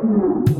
Thank hmm. you.